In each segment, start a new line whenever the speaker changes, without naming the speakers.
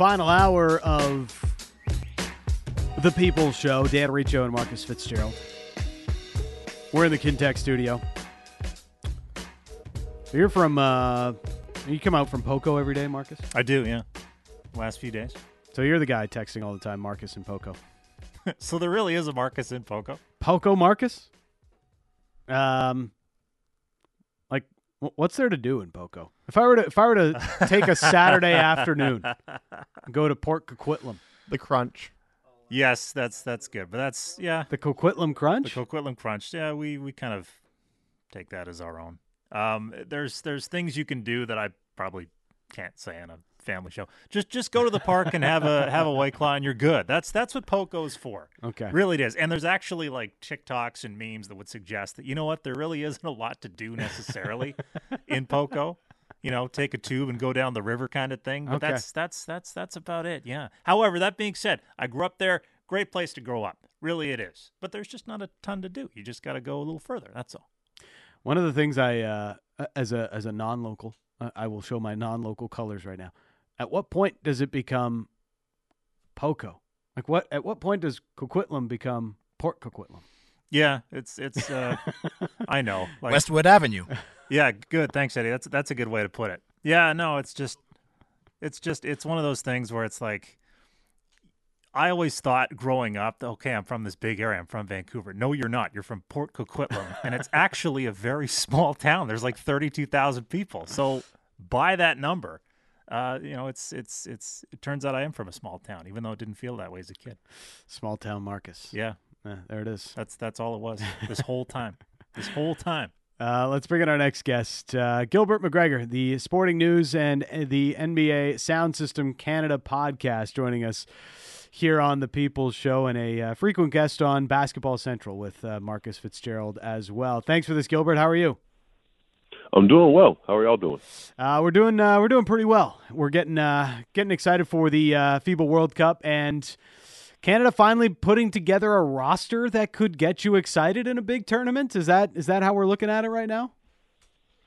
final hour of the People's Show. Dan Riccio and Marcus Fitzgerald. We're in the Kintech studio. You're from. Uh, you come out from Poco every day, Marcus.
I do, yeah. Last few days.
So you're the guy texting all the time, Marcus and Poco.
so there really is a Marcus in Poco.
Poco Marcus. Um, what's there to do in Poco? If I were to, if I were to take a Saturday afternoon, go to Port Coquitlam,
the Crunch.
Yes, that's that's good, but that's yeah,
the Coquitlam Crunch.
The Coquitlam Crunch. Yeah, we we kind of take that as our own. Um, there's there's things you can do that I probably can't say on a family show. Just just go to the park and have a have a white claw and you're good. That's that's what Poco's for.
Okay.
Really it is. And there's actually like TikToks and memes that would suggest that you know what, there really isn't a lot to do necessarily in Poco. You know, take a tube and go down the river kind of thing. But
Okay.
that's that's that's that's about it. Yeah. However, that being said, I grew up there. Great place to grow up. Really it is. But there's just not a ton to do. You just got to go a little further. That's all.
One of the things I, uh, as a as a non-local, uh, I will show my non-local colors right now. At what point does it become Poco? Like what? At what point does Coquitlam become Port Coquitlam?
Yeah, it's it's. Uh, I know. Like,
Westwood Avenue.
Yeah, good. Thanks, Eddie. That's that's a good way to put it. Yeah, no, it's just, it's just, it's one of those things where it's like, I always thought growing up, okay, I'm from this big area. I'm from Vancouver. No, you're not. You're from Port Coquitlam, and it's actually a very small town. There's like 32,000 people. So by that number, uh, you know, it's it's it's. It turns out I am from a small town, even though it didn't feel that way as a kid.
Small town Marcus.
Yeah,
Uh, there it is.
that's that's all it was. This whole time. This whole time.
Uh, let's bring in our next guest, uh, Gilbert McGregor, the Sporting News and uh, the NBA Sound System Canada podcast, joining us here on the People's Show and a uh, frequent guest on Basketball Central with uh, Marcus Fitzgerald as well. Thanks for this, Gilbert. How are you?
I'm doing well. How are y'all doing?
Uh, we're doing uh, we're doing pretty well. We're getting uh, getting excited for the uh, FIBA World Cup and Canada finally putting together a roster that could get you excited in a big tournament. Is that is that how we're looking at it right now?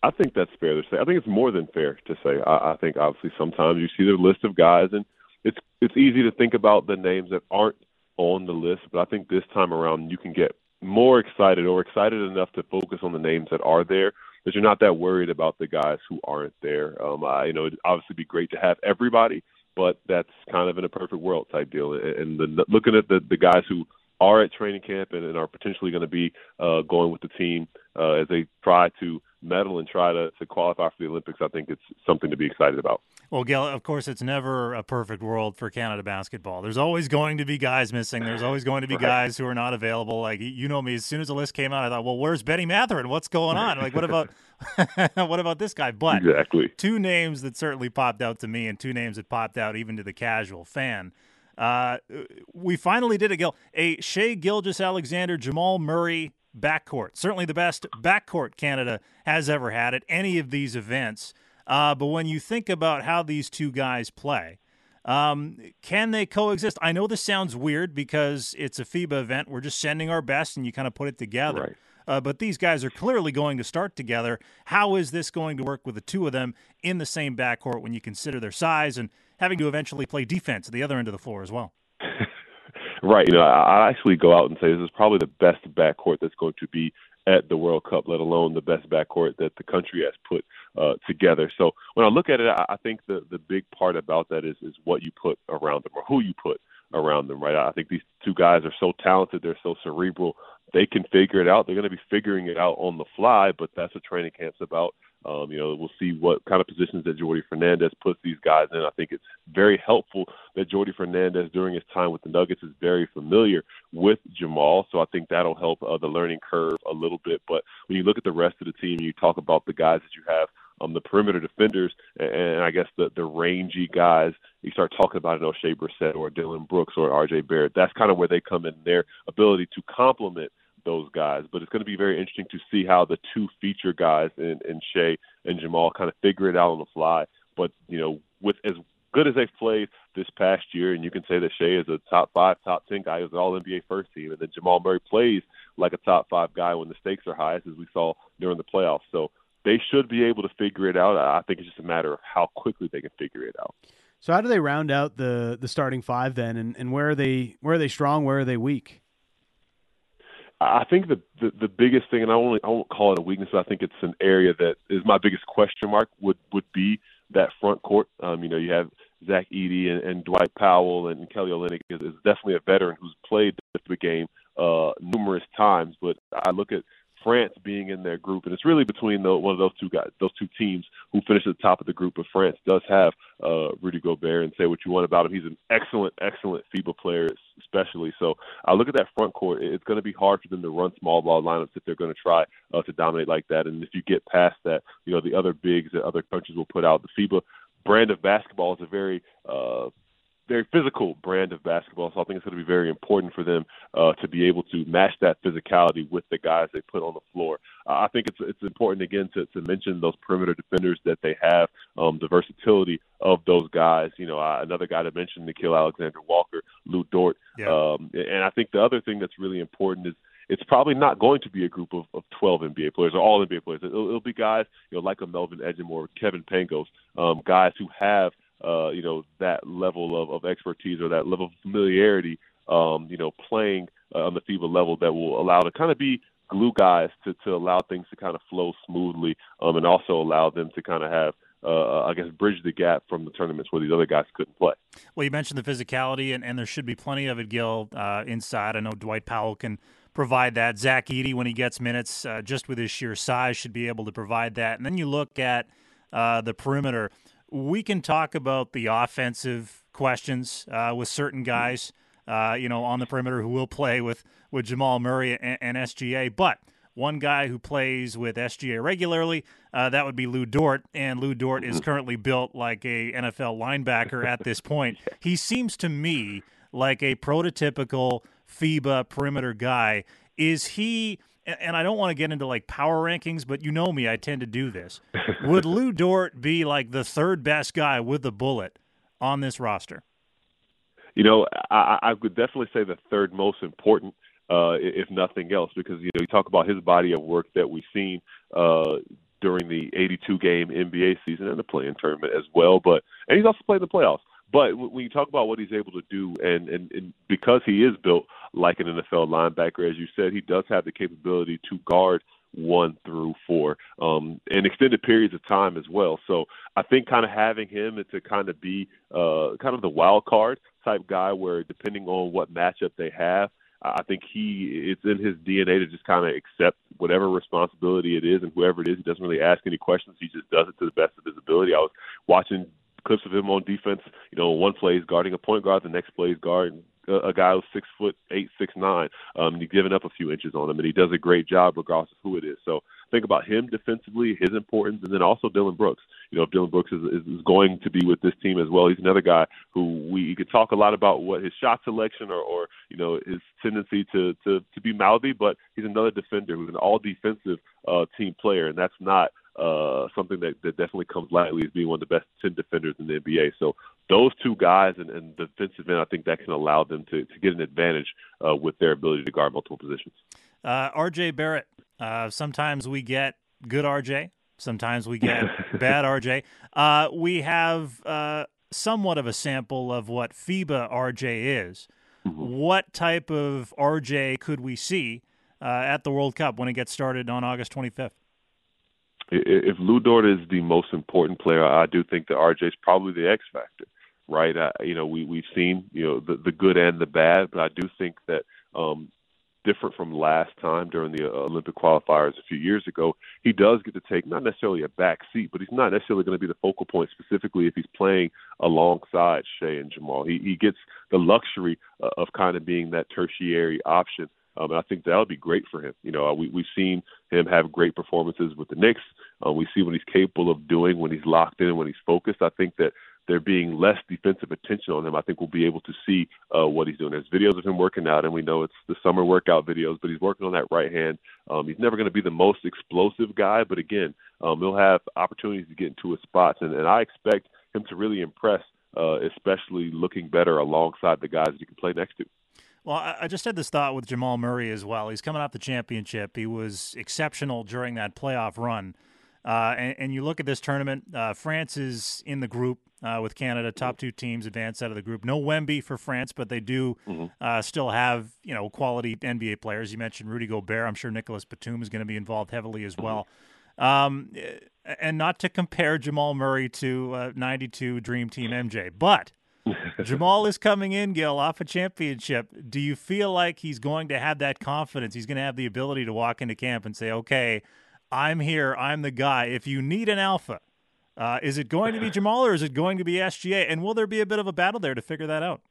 I think that's fair to say. I think it's more than fair to say. I, I think obviously sometimes you see the list of guys, and it's it's easy to think about the names that aren't on the list. But I think this time around you can get more excited or excited enough to focus on the names that are there that you're not that worried about the guys who aren't there. Um, I, you know, it'd obviously be great to have everybody, but that's kind of in a perfect world type deal. And, the, looking at the the guys who are at training camp and, and are potentially going to be uh, going with the team uh, as they try to medal and try to, to qualify for the Olympics, I think it's something to be excited about.
Well, Gail, of course, it's never a perfect world for Canada basketball. There's always going to be guys missing. There's always going to be
Right.
guys who are not available. Like you know me, as soon as the list came out, I thought, well, where's Betty Mathurin? What's going on? Like, what about what about this guy? But
Exactly.
two names that certainly popped out to me, and two names that popped out even to the casual fan. Uh, we finally did it, Gil. A Shai Gilgeous-Alexander Jamal Murray backcourt. Certainly the best backcourt Canada has ever had at any of these events. Uh, but when you think about how these two guys play, um, can they coexist? I know this sounds weird because it's a FIBA event. We're just sending our best, and you kind of put it together.
Right.
Uh, but these guys are clearly going to start together. How is this going to work with the two of them in the same backcourt when you consider their size and having to eventually play defense at the other end of the floor as well?
Right. You know, I I actually go out and say this is probably the best backcourt that's going to be at the World Cup, let alone the best backcourt that the country has put uh, together. So when I look at it, I, I think the the big part about that is is what you put around them or who you put around them. Right. I think these two guys are so talented. They're so cerebral. They can figure it out. They're going to be figuring it out on the fly, but that's what training camp's about. Um, you know, we'll see what kind of positions that Jordi Fernandez puts these guys in. I think it's very helpful that Jordi Fernandez, during his time with the Nuggets, is very familiar with Jamal. So I think that'll help uh, the learning curve a little bit. But when you look at the rest of the team, you talk about the guys that you have um, the perimeter defenders, and, and I guess the the rangy guys. You start talking about an Oshae Brissett or Dillon Brooks or R.J. Barrett. That's kind of where they come in. Their ability to complement those guys. But it's going to be very interesting to see how the two feature guys in, in Shai and Jamal kind of figure it out on the fly. But, you know, with as good as they've played this past year, and you can say that Shai is a top five, top 10 guy, he was an all NBA first team, and then Jamal Murray plays like a top five guy when the stakes are highest, as we saw during the playoffs. So they should be able to figure it out. I think it's just a matter of how quickly they can figure it out.
So how do they round out the the starting five then, and, and where are they where are they strong, where are they weak?
I think the, the the biggest thing, and I only I won't call it a weakness. I think it's an area that is my biggest question mark would would be that front court. Um, you know, you have Zach Edey and, and Dwight Powell and Kelly Olynyk is, is definitely a veteran who's played the game uh, numerous times. But I look at France being in their group, and it's really between the, one of those two guys, those two teams who finish at the top of the group. But France does have uh, Rudy Gobert, and say what you want about him, he's an excellent, excellent FIBA player, especially. So I look at that front court. It's going to be hard for them to run small ball lineups if they're going to try uh, to dominate like that. And if you get past that, you know the other bigs that other countries will put out, the FIBA brand of basketball is a very uh, very physical brand of basketball. So I think it's going to be very important for them uh, to be able to match that physicality with the guys they put on the floor. Uh, I think it's it's important again to, to mention those perimeter defenders that they have, um, the versatility of those guys. You know, uh, another guy to mention, Nickeil Alexander Walker, Lu Dort, yeah. um, and I think the other thing that's really important is it's probably not going to be a group of, of 12 NBA players or all NBA players. It'll, it'll be guys, you know, like a Melvin Ejimore, Kevin Pangos, um, guys who have uh, you know, that level of, of expertise or that level of familiarity, um, you know, playing uh, on the FIBA level that will allow to kind of be glue guys to, to allow things to kind of flow smoothly um, and also allow them to kind of have uh, I guess, bridge the gap from the tournaments where these other guys couldn't play.
Well, you mentioned the physicality, and, and there should be plenty of it, Gil, uh, inside. I know Dwight Powell can provide that. Zach Edey, when he gets minutes, uh, just with his sheer size, should be able to provide that. And then you look at uh, the perimeter we can talk about the offensive questions uh, with certain guys, uh, you know, on the perimeter who will play with with Jamal Murray and, and SGA. But one guy who plays with SGA regularly, uh, that would be Lu Dort, and Lu Dort is mm-hmm. currently built like a NFL linebacker at this point. He seems to me like a prototypical FIBA perimeter guy. Is he? And I don't want to get into like power rankings, but you know me, I tend to do this. Would Lu Dort be like the third best guy with the bullet on this roster?
You know, I, I would definitely say the third most important, uh, if nothing else, because you know you talk about his body of work that we've seen uh, during the 82 game NBA season and the playing tournament as well. But and he's also played the playoffs. But when you talk about what he's able to do, and, and, and because he is built like an NFL linebacker, as you said, he does have the capability to guard one through four um, in extended periods of time as well. So I think kind of having him to kind of be uh, kind of the wild card type guy, where depending on what matchup they have, I think he it's in his DNA to just kind of accept whatever responsibility it is, and whoever it is, he doesn't really ask any questions. He just does it to the best of his ability. I was watching clips of him on defense. You know, one play is guarding a point guard, the next play is guarding a, guy who's six foot eight, six nine. Um, he's giving up a few inches on him, and he does a great job regardless of who it is. So think about him defensively, his importance, and then also Dillon Brooks. You know, if Dillon Brooks is, is, is going to be with this team as well, he's another guy who we could talk a lot about what his shot selection or, or you know his tendency to to to be mouthy, but he's another defender who's an all defensive uh, team player, and that's not uh, something that, that definitely comes lightly as being one of the best 10 defenders in the NBA. So those two guys and, and the defensive end, I think that can allow them to, to get an advantage uh, with their ability to guard multiple positions.
Uh, RJ Barrett, uh, sometimes we get good RJ, sometimes we get bad RJ. Uh, we have uh, somewhat of a sample of what FIBA RJ is. Mm-hmm. What type of RJ could we see at the World Cup when it gets started on August 25th?
If Lu Dort is the most important player, I do think that RJ is probably the X factor, right? I, you know, we we've seen you know the the good and the bad, but I do think that um, different from last time during the uh, Olympic qualifiers a few years ago, he does get to take not necessarily a back seat, but he's not necessarily going to be the focal point specifically if he's playing alongside Shai and Jamal. He he gets the luxury uh, of kind of being that tertiary option um, and I think that'll be great for him. You know, we, we've seen him have great performances with the Knicks. Um, we see what he's capable of doing when he's locked in when he's focused. I think that there being less defensive attention on him, I think we'll be able to see uh, what he's doing. There's videos of him working out, and we know it's the summer workout videos, but he's working on that right hand. Um, he's never going to be the most explosive guy, but again, um, he'll have opportunities to get into his spots, and, and I expect him to really impress, uh, especially looking better alongside the guys he can play next to.
Well, I just had this thought with Jamal Murray as well. He's coming off the championship. He was exceptional during that playoff run. Uh, and, and, you look at this tournament, uh, France is in the group uh, with Canada. Top two teams advance out of the group. No Wemby for France, but they do mm-hmm. Uh, still have you know quality NBA players. You mentioned Rudy Gobert. I'm sure Nicolas Batum is going to be involved heavily as well. Um, and not to compare Jamal Murray to 92 Dream Team MJ, but Jamal is coming in, Gil, off a championship. Do you feel like he's going to have that confidence? He's going to have the ability to walk into camp and say, okay, I'm here. I'm the guy. If you need an alpha, uh, is it going to be Jamal or is it going to be SGA? And will there be a bit of a battle there to figure that out?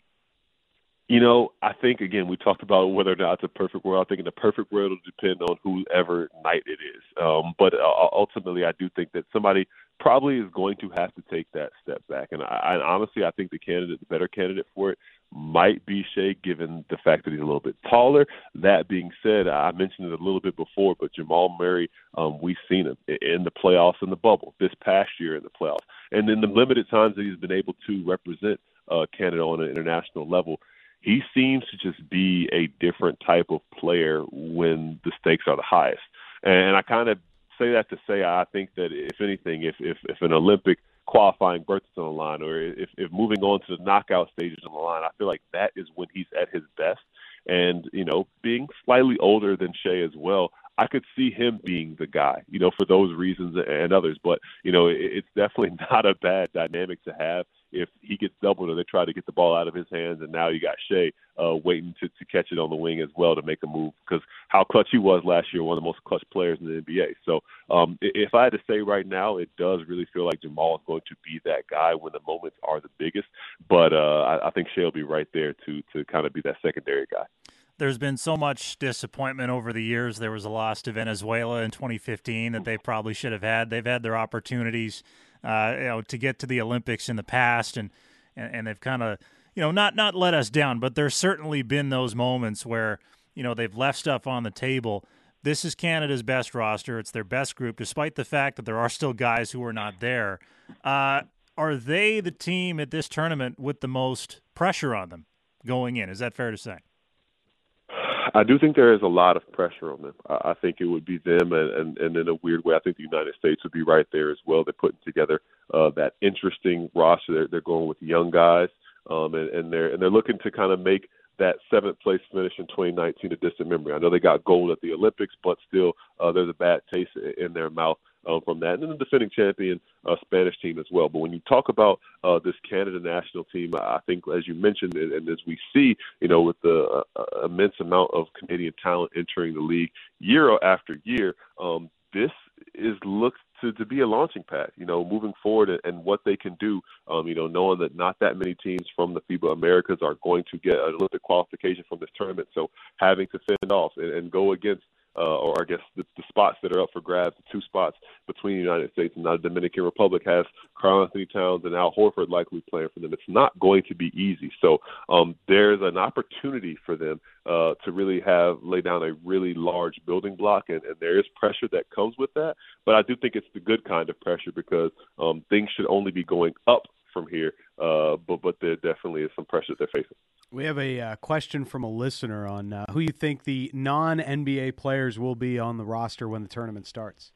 You know, I think again we talked about whether or not it's a perfect world. I think in the perfect world it'll depend on whoever night it is. Um, but uh, ultimately, I do think that somebody probably is going to have to take that step back. And, I, and honestly, I think the candidate, the better candidate for it, might be Shai, given the fact that he's a little bit taller. That being said, I mentioned it a little bit before, but Jamal Murray, um, we've seen him in the playoffs in the bubble this past year in the playoffs, and in the limited times that he's been able to represent uh, Canada on an international level. He seems to just be a different type of player when the stakes are the highest. And I kind of say that to say I think that if anything, if if, if an Olympic qualifying berth is on the line, or if, if moving on to the knockout stages on the line, I feel like that is when he's at his best. And you know, being slightly older than Shai as well, I could see him being the guy, you know, for those reasons and others. But you know, it's definitely not a bad dynamic to have if he gets doubled or they try to get the ball out of his hands, and now you got Shai uh, waiting to, to catch it on the wing as well to make a move because how clutch he was last year, one of the most clutch players in the NBA. So um, if I had to say right now, it does really feel like Jamal is going to be that guy when the moments are the biggest. But uh, I, I think Shai will be right there to to kind of be that secondary guy
there's been so much disappointment over the years. There was a loss to Venezuela in 2015 that they probably should have had. They've had their opportunities uh, you know, to get to the Olympics in the past, and and, and they've kind of you know not not let us down, but there's certainly been those moments where you know they've left stuff on the table. This is Canada's best roster. It's their best group, despite the fact that there are still guys who are not there. Uh, are they the team at this tournament with the most pressure on them going in? Is that fair to say?
I do think there is a lot of pressure on them. I think it would be them, and, and, and in a weird way, I think the United States would be right there as well. They're putting together uh, that interesting roster. They're, they're going with young guys, um, and, and they're and they're looking to kind of make that seventh place finish in 2019 a distant memory. I know they got gold at the Olympics, but still, uh, there's a bad taste in their mouth um, from that, and then the defending champion uh, Spanish team as well. But when you talk about uh, this Canada national team, I think, as you mentioned, and, and as we see, you know, with the uh immense amount of Canadian talent entering the league year after year, um, this is looks to, to be a launching pad, you know, moving forward and, and what they can do, um, you know, knowing that not that many teams from the FIBA Americas are going to get an Olympic qualification from this tournament. So having to fend off and, and go against uh, or I guess the, the spots that are up for grabs, the two spots between the United States and the Dominican Republic has Karl-Anthony Towns and Al Horford likely playing for them. It's not going to be easy. So um, there's an opportunity for them uh, to really have lay down a really large building block, and, and there is pressure that comes with that. But I do think it's the good kind of pressure because um, things should only be going up from here. Uh, but but there definitely is some pressure they're facing.
We have a uh, question from a listener on uh, who you think the non NBA players will be on the roster when the tournament starts.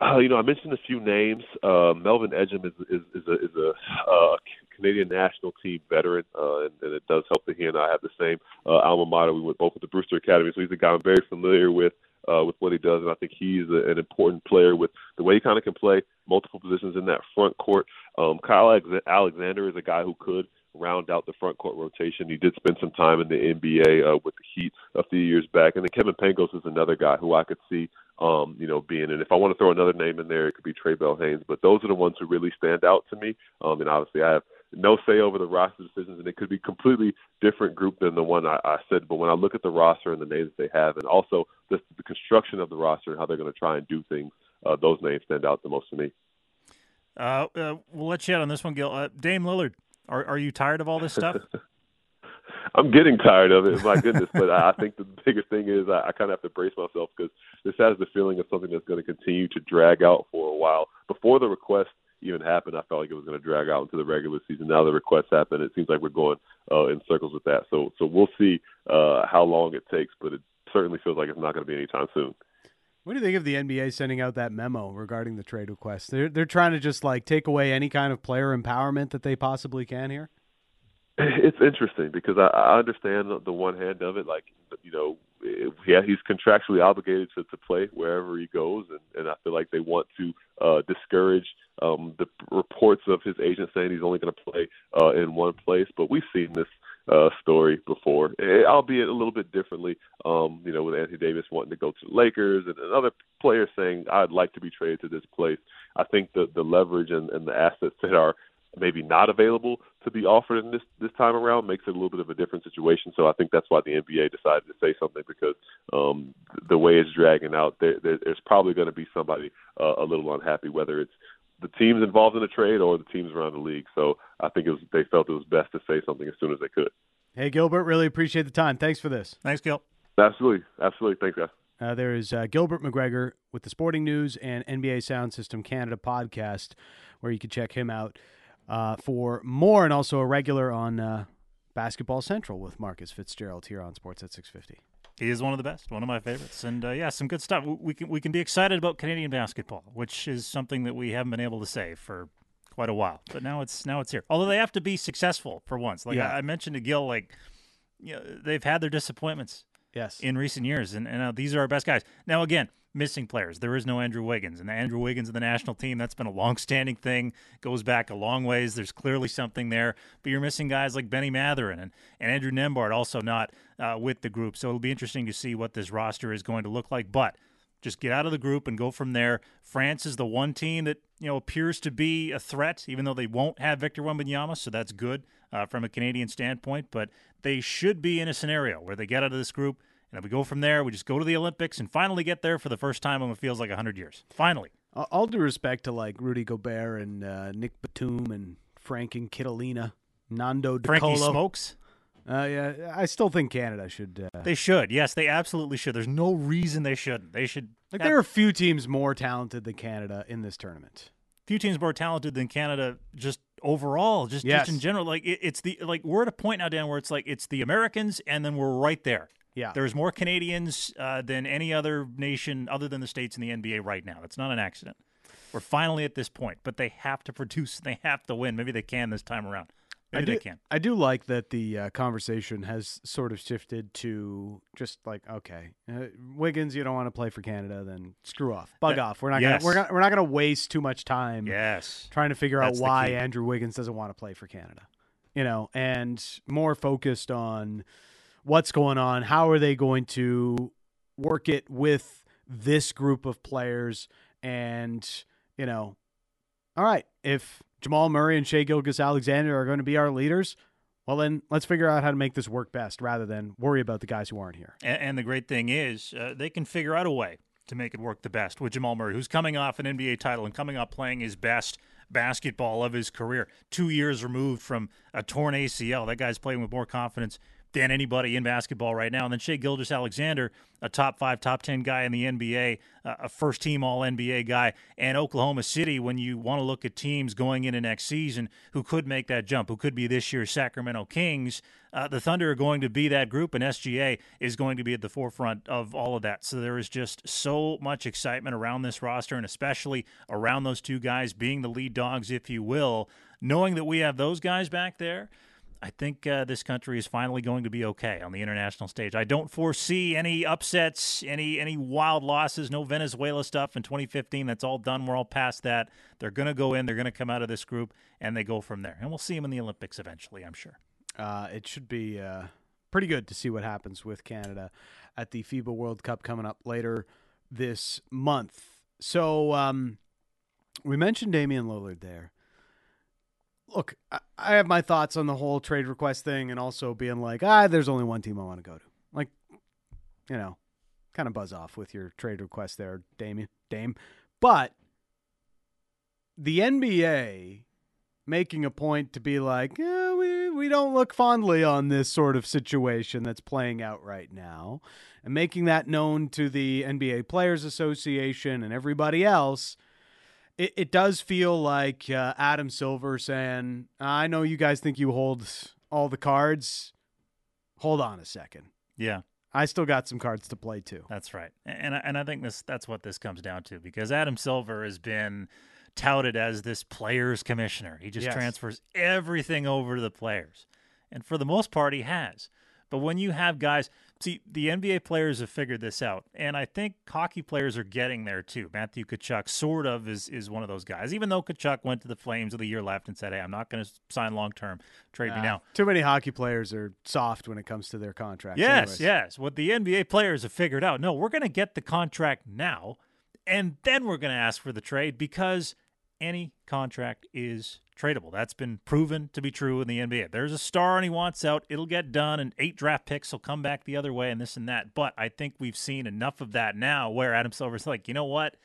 Uh, you know, I mentioned a few names. Uh, Melvin Ejim is is, is a, is a uh, Canadian national team veteran, uh, and, and it does help that he and I have the same alma mater. We went both at the Brewster Academy, so he's a guy I'm very familiar with uh, with what he does, and I think he's a, an important player with the way he kind of can play multiple positions in that front court. Um, Kyle Alexander is a guy who could round out the front court rotation. He did spend some time in the NBA uh, with the Heat a few years back, and then Kevin Pangos is another guy who I could see, um, you know, being. And if I want to throw another name in there, it could be Trae Bell-Haynes. But those are the ones who really stand out to me. Um, and obviously, I have no say over the roster decisions, and it could be completely different group than the one I, I said. But when I look at the roster and the names they have, and also the, the construction of the roster and how they're going to try and do things, uh, those names stand out the most to me.
Uh, uh, we'll let you out on this one, Gil. Uh, Dame Lillard, are are you tired of all this stuff?
I'm getting tired of it. My goodness, but I think the biggest thing is I, I kind of have to brace myself because this has the feeling of something that's going to continue to drag out for a while. Before the request even happened, I felt like it was going to drag out into the regular season. Now the request happened, it seems like we're going uh, in circles with that. So so we'll see uh, how long it takes, but it certainly feels like it's not going to be anytime soon.
What do you think of the NBA sending out that memo regarding the trade request? They're they're trying to just like take away any kind of player empowerment that they possibly can here.
It's interesting because I, I understand the one hand of it, like you know, yeah, he's contractually obligated to, to play wherever he goes, and, and I feel like they want to uh, discourage um, the reports of his agent saying he's only going to play uh, in one place. But we've seen this uh, story before, eh, albeit a little bit differently. Um, you know, with Anthony Davis wanting to go to the Lakers and, and other players saying I'd like to be traded to this place. I think the the leverage and, and the assets that are maybe not available to be offered in this this time around makes it a little bit of a different situation. So I think that's why the NBA decided to say something because um, the way it's dragging out, there, there, there's probably going to be somebody uh, a little unhappy, whether it's the teams involved in the trade or the teams around the league. So I think it was they felt it was best to say something as soon as they could.
Hey Gilbert, really appreciate the time. Thanks for this.
Thanks, Gil.
Absolutely, absolutely. Thanks, guys.
Uh, there is uh, Gilbert McGregor with the Sporting News and NBA Sound System Canada podcast, where you can check him out uh, for more, and also a regular on uh, Basketball Central with Marcus Fitzgerald here on Sports at 650.
He is one of the best, one of my favorites, and uh, yeah, some good stuff. We can we can be excited about Canadian basketball, which is something that we haven't been able to say for quite a while. But now it's now it's here. Although they have to be successful for once. Like
Yeah.
I, I mentioned to Gil, like you know, they've had their disappointments
Yes.
in recent years, and, and uh, these are our best guys. Now, again, missing players. There is no Andrew Wiggins, and the Andrew Wiggins of the national team. That's been a long-standing thing. Goes back a long ways. There's clearly something there, but you're missing guys like Benny Mathurin and, and Andrew Nembhard also not uh, with the group. So it'll be interesting to see what this roster is going to look like. But just get out of the group and go from there. France is the one team that you know appears to be a threat, even though they won't have Victor Wembanyama, so that's good uh, from a Canadian standpoint. But they should be in a scenario where they get out of this group, and if we go from there, we just go to the Olympics and finally get there for the first time in what feels like hundred years. Finally,
All- due respect to like Rudy Gobert and uh, Nick Batum and Frank and Ntilikina, Nando
Frankie
De Colo.
smokes.
Uh, yeah, I still think Canada should. Uh,
They should. Yes, they absolutely should. There's no reason they shouldn't. They should.
like
have
there are a few teams more talented than Canada in this tournament.
few teams more talented than Canada just overall, just,
Yes.
just in general. Like it, it's the like we're at a point now, Dan, where it's like it's the Americans, and then we're right there.
Yeah.
There's more Canadians uh, than any other nation other than the states in the NBA right now. That's not an accident. We're finally at this point, but they have to produce. They have to win. Maybe they can this time around. Maybe
I do,
they can.
I do like that the uh, conversation has sort of shifted to just like, okay, uh, Wiggins, you don't want to play for Canada, then screw off, bug
That-
off. We're not
yes.
gonna we're not, we're not gonna waste too much time
Yes.
trying to figure
That's
out why. Andrew Wiggins doesn't want to play for Canada, you know, and more focused on what's going on. How are they going to work it with this group of players? And you know, all right, if Jamal Murray and Shai Gilgeous-Alexander are going to be our leaders, well then let's figure out how to make this work best, rather than worry about the guys who aren't here.
And, and the great thing is, uh, they can figure out a way to make it work the best with Jamal Murray, who's coming off an NBA title and coming off playing his best basketball of his career. Two years removed from a torn ACL. That guy's playing with more confidence than anybody in basketball right now. And then Shai Gilgeous-Alexander, a top five, top 10 guy in the NBA, uh, a first team All NBA guy, and Oklahoma City, when you want to look at teams going into next season who could make that jump, who could be this year's Sacramento Kings, uh, the Thunder are going to be that group, and SGA is going to be at the forefront of all of that. So there is just so much excitement around this roster, and especially around those two guys being the lead dogs, if you will, knowing that we have those guys back there. I think uh, this country is finally going to be okay on the international stage. I don't foresee any upsets, any any wild losses, no Venezuela stuff in 2015. That's all done. We're all past that. They're going to go in. They're going to come out of this group, and they go from there. And we'll see them in the Olympics eventually. I'm sure.
Uh, it should be uh, pretty good to see what happens with Canada at the FIBA World Cup coming up later this month. So um, we mentioned Damian Lillard there. Look, I, have my thoughts on the whole trade request thing, and also being like, ah, there's only one team I want to go to. Like, you know, kind of buzz off with your trade request there, Damian, Dame. But the NBA making a point to be like, we, we don't look fondly on this sort of situation that's playing out right now, and making that known to the NBA Players Association and everybody else. It, it does feel like uh, Adam Silver saying, I know you guys think you hold all the cards. Hold on a second.
Yeah.
I still got some cards to play too.
That's right, and and I think this that's what this comes down to because Adam Silver has been touted as this players commissioner. He just
Yes.
transfers everything over to the players, and for the most part, he has. But when you have guys, see, the NBA players have figured this out, and I think hockey players are getting there too. Matthew Tkachuk sort of is is one of those guys, even though Tkachuk went to the Flames with a year left and said, "Hey, I'm not going to sign long term. Trade me
Uh,
now."
Too many hockey players are soft when it comes to their contracts.
Yes,
anyways.
yes. What the NBA players have figured out. No, we're going to get the contract now, and then we're going to ask for the trade because any contract is tradable. That's been proven to be true in the NBA. If there's a star and he wants out, it'll get done, and eight draft picks will come back the other way, and this and that. But I think we've seen enough of that now where Adam Silver's like, you know what?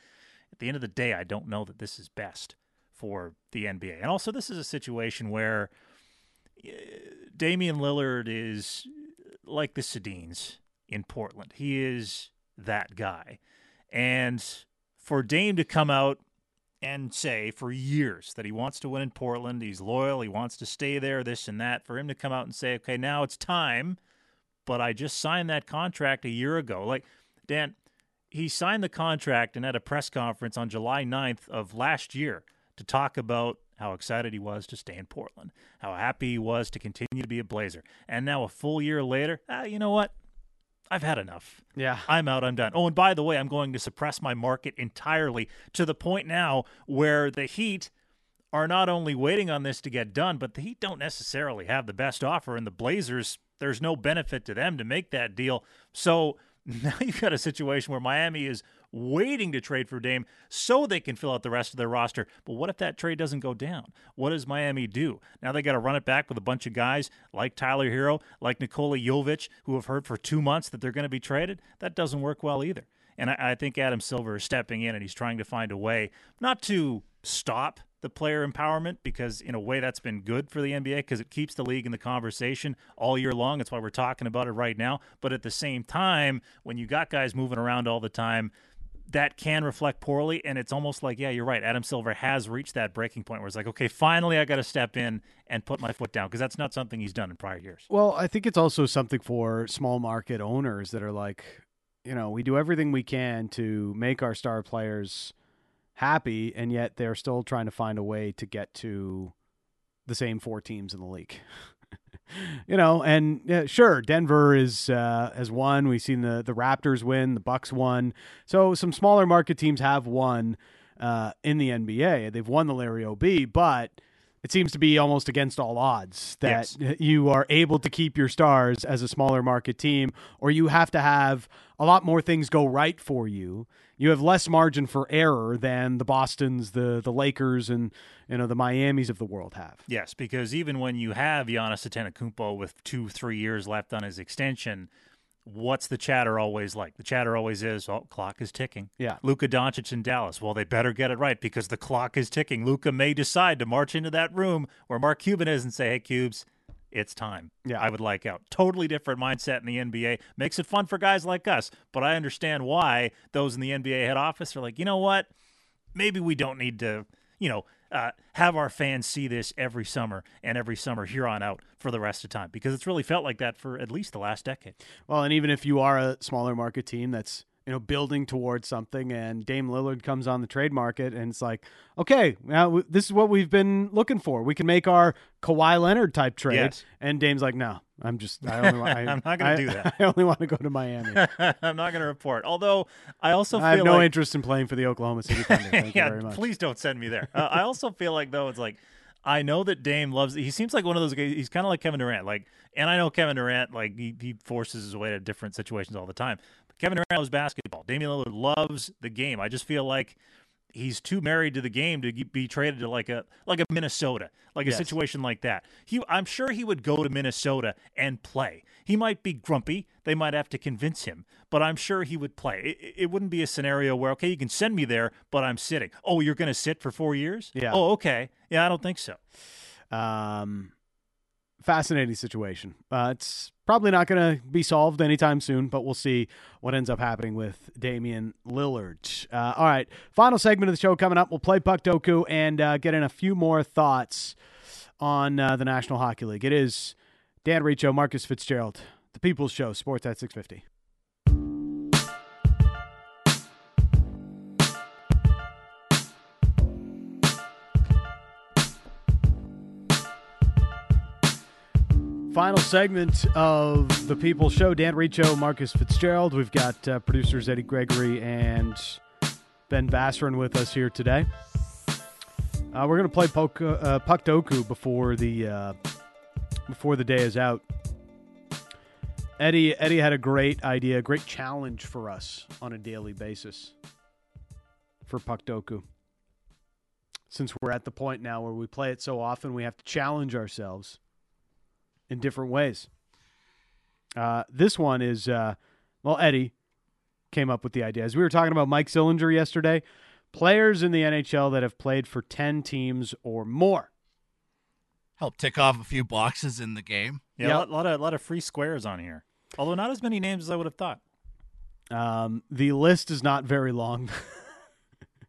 At the end of the day, I don't know that this is best for the NBA. And also, this is a situation where uh, Damian Lillard is like the Sedines in Portland. He is that guy. And for Dame to come out and say for years that he wants to win in Portland, he's loyal, he wants to stay there, this and that, for him to come out and say, okay, now it's time, but I just signed that contract a year ago. Like, Dan, he signed the contract and at a press conference on July 9th of last year to talk about how excited he was to stay in Portland, how happy he was to continue to be a Blazer. And now, a full year later, ah, you know what? I've had enough.
Yeah.
I'm out. I'm done. Oh, and by the way, I'm going to suppress my market entirely to the point now where the Heat are not only waiting on this to get done, but the Heat don't necessarily have the best offer, and the Blazers, there's no benefit to them to make that deal. So now you've got a situation where Miami is waiting to trade for Dame so they can fill out the rest of their roster. But what if that trade doesn't go down? What does Miami do? Now they got to run it back with a bunch of guys like Tyler Herro, like Nikola Jovic, who have heard for two months that they're going to be traded. That doesn't work well either. And I, I think Adam Silver is stepping in and he's trying to find a way not to stop the player empowerment because in a way that's been good for the NBA because it keeps the league in the conversation all year long. That's why we're talking about it right now. But at the same time, when you got guys moving around all the time, that can reflect poorly. And it's almost like, yeah, you're right. Adam Silver has reached that breaking point where it's like, okay, finally I got to step in and put my foot down because that's not something he's done in prior years.
Well, I think it's also something for small market owners that are like, you know, we do everything we can to make our star players happy, and yet they're still trying to find a way to get to the same four teams in the league. you know, and yeah, sure, Denver is uh, has won. We've seen the the Raptors win, the Bucks won. So some smaller market teams have won uh, in the NBA. They've won the Larry O'B, but it seems to be almost against all odds that
Yes.
you are able to keep your stars as a smaller market team, or you have to have a lot more things go right for you. You have less margin for error than the Boston's, the the Lakers, and you know the Miami's of the world have.
Yes, because even when you have Giannis Antetokounmpo with two, three years left on his extension, what's the chatter always like? The chatter always is, "Oh, clock is ticking."
Yeah.
Luka Doncic in Dallas. Well, they better get it right because the clock is ticking. Luka may decide to march into that room where Mark Cuban is and say, "Hey, Cubes, it's time."
Yeah.
I would like out. Totally different mindset in the NBA. Makes it fun for guys like us, but I understand why those in the NBA head office are like, you know what? maybe we don't need to, you know, uh, have our fans see this every summer and every summer here on out for the rest of time because it's really felt like that for at least the last decade.
Well, and even if you are a smaller market team that's you know building towards something, and Dame Lillard comes on the trade market, and it's like, okay, now this is what we've been looking for. We can make our Kawhi Leonard type trade,
Yes.
and Dame's like, no, I'm just, I only, want, I,
I'm not gonna do that.
I only want to go to Miami.
I'm not going to report. Although I also feel
I have no
like
interest in playing for the Oklahoma City Thunder. Thank
yeah,
you very much.
please don't send me there. Uh, I also feel like though it's like I know that Dame loves. He seems like one of those guys. He's kind of like Kevin Durant. Like, and I know Kevin Durant. Like he, he forces his way to different situations all the time. But Kevin Durant loves basketball. Damian Lillard loves the game. I just feel like he's too married to the game to be traded to like a like a Minnesota, like a
Yes.
situation like that. He, I'm sure he would go to Minnesota and play. He might be grumpy. They might have to convince him, but I'm sure he would play. It, it wouldn't be a scenario where okay, you can send me there, but I'm sitting. Oh, you're going to sit for four years?
Yeah.
Oh, okay. Yeah, I don't think so.
Um, fascinating situation. Uh, it's probably not going to be solved anytime soon, but we'll see what ends up happening with Damian Lillard. Uh, all right, final segment of the show coming up. We'll play Puck Doku and uh, get in a few more thoughts on uh, the National Hockey League. It is Dan Riccio, Marcus Fitzgerald, the People's Show, Sports at 650. Final segment of the People Show. Dan Riccio, Marcus Fitzgerald. We've got uh, producers Eddie Gregory and Ben Basserin with us here today. Uh, we're going to play Puck, uh, Doku before the uh, before the day is out. Eddie Eddie had a great idea, a great challenge for us on a daily basis for Puck Doku. Since we're at the point now where we play it so often, we have to challenge ourselves in different ways. Uh, this one is, uh, well, Eddie came up with the idea. As we were talking about Mike Sillinger yesterday, players in the NHL that have played for 10 teams or more.
Help tick off a few boxes in the game.
Yeah, yep. a lot, of, a lot of free squares on here. Although not as many names as I would have thought.
Um, the list is not very long.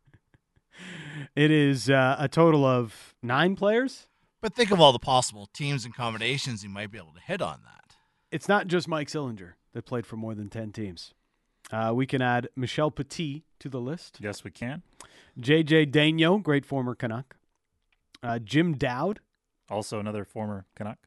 it is uh, a total of nine players.
But think of all the possible teams and combinations you might be able to hit on that.
It's not just Mike Sillinger that played for more than 10 teams. Uh, we can add Michel Petit to the list.
Yes, we can.
JJ Daigneault, great former Canuck. Uh, Jim Dowd.
Also another former Canuck.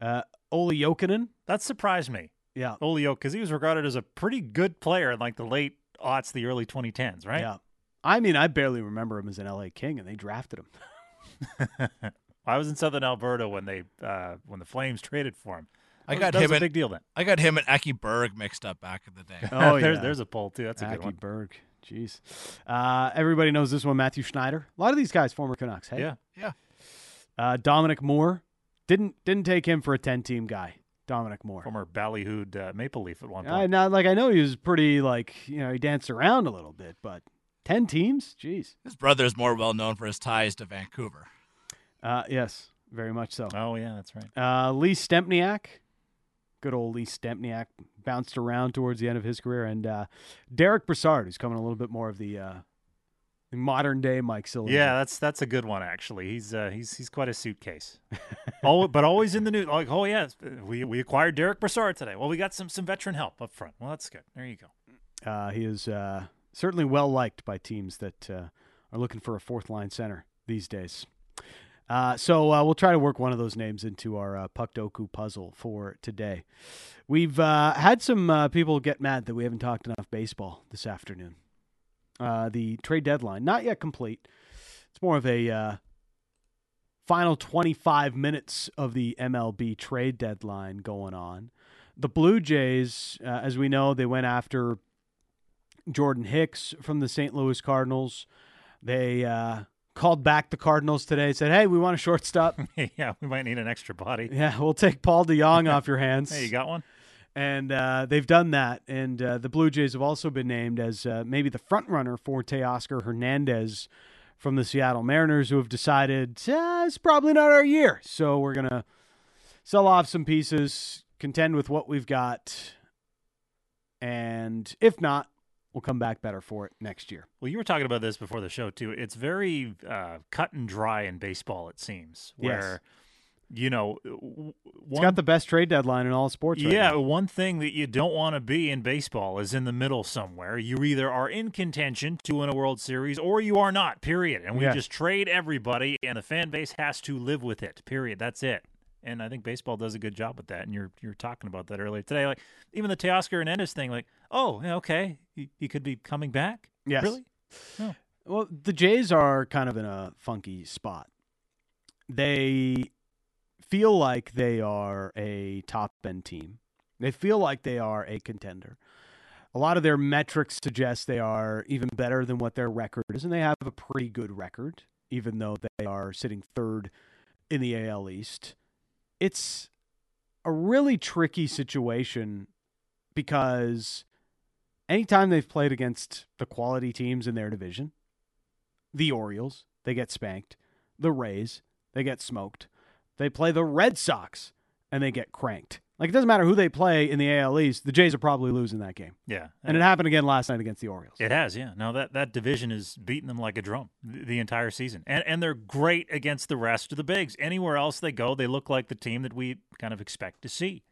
Uh, Olli Jokinen.
That surprised me.
Yeah.
Olli because he was regarded as a pretty good player in like the late aughts, the early 2010s, right?
Yeah. I mean, I barely remember him as an LA King, and they drafted him.
I was in Southern Alberta when they uh, when the Flames traded for him.
I got that him.
a big deal then.
I got him and Aki Berg mixed up back in the day.
Oh,
there's
yeah.
there's a poll too. That's a
Aki
good one.
Berg. Jeez. Uh, everybody knows this one. Mathieu Schneider. A lot of these guys, former Canucks. Hey.
Yeah.
Yeah.
Uh, Dominic Moore didn't didn't take him for a ten team guy. Dominic Moore,
former ballyhooed uh, Maple Leaf at one point.
I not like I know he was pretty like you know he danced around a little bit, but ten teams, jeez.
His brother is more well known for his ties to Vancouver.
Uh, yes, very much so.
Oh yeah, that's right.
Uh, Lee Stempniak, good old Lee Stempniak, bounced around towards the end of his career, and uh, Derek Brassard, who's coming a little bit more of the, uh, the modern day Mike Sillinger.
Yeah, that's that's a good one actually. He's uh, he's he's quite a suitcase. oh, but always in the news. Like, oh yeah, we we acquired Derek Brassard today. Well, we got some some veteran help up front. Well, that's good. There you
go. Uh, he is uh, certainly well liked by teams that uh, are looking for a fourth line center these days. Uh, so uh, we'll try to work one of those names into our uh, puzzle for today. We've uh, had some uh, people get mad that we haven't talked enough baseball this afternoon. Uh, the trade deadline not yet complete. It's more of a final 25 minutes of the MLB trade deadline going on. The Blue Jays, as we know, they went after Jordan Hicks from the St. Louis Cardinals. They called back the Cardinals today. Said, "Hey, we want a shortstop.
yeah, we might need an extra body.
Yeah, we'll take Paul DeJong off your hands.
hey, you got one."
And uh, they've done that. And uh, the Blue Jays have also been named as uh, maybe the front runner for Teoscar Hernandez from the Seattle Mariners, who have decided it's probably not our year. So we're gonna sell off some pieces, contend with what we've got, and if not, we'll come back better for it next year.
Well, you were talking about this before the show too. It's very uh, cut and dry in baseball. It seems where.
Yes.
You know,
one, it's got the best trade deadline in all sports. Right
yeah,
now.
one thing that you don't want to be in baseball is in the middle somewhere. You either are in contention to win a World Series or you are not. Period. And we
Yeah.
just trade everybody, and the fan base has to live with it. Period. That's it. And I think baseball does a good job with that. And you're you're talking about that earlier today. Like even the Teoscar Hernandez thing. Like, oh, okay, he, he could be coming back.
Yes.
Really? Oh.
Well, the Jays are kind of in a funky spot. They feel like they are a top end team. They feel like they are a contender. A lot of their metrics suggest they are even better than what their record is, and they have a pretty good record, even though they are sitting third in the AL East. It's a really tricky situation because anytime they've played against the quality teams in their division, the Orioles, they get spanked. The Rays, they get smoked. They play the Red Sox and they get cranked. Like it doesn't matter who they play in the AL East, the Jays are probably losing that game.
Yeah.
And it happened again last night against the Orioles.
It has, yeah. Now that, that division is beating them like a drum the, the entire season. And and they're great against the rest of the bigs. Anywhere else they go, they look like the team that we kind of expect to see.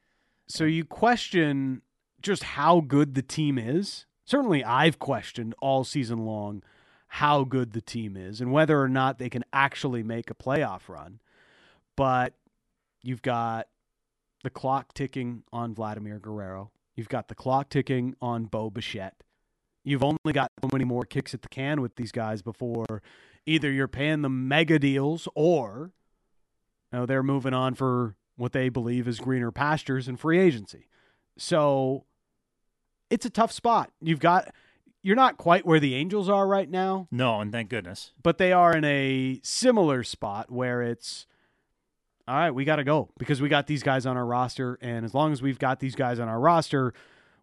So you question just how good the team is. Certainly I've questioned all season long how good the team is and whether or not they can actually make a playoff run. But you've got the clock ticking on Vladimir Guerrero. You've got the clock ticking on Bo Bichette. You've only got so many more kicks at the can with these guys before either you're paying them mega deals or you know, they're moving on for what they believe is greener pastures and free agency. So it's a tough spot. You've got you're not quite where the Angels are right now,
No, and thank goodness.
but they are in a similar spot where it's all right, we got to go because we got these guys on our roster and as long as we've got these guys on our roster,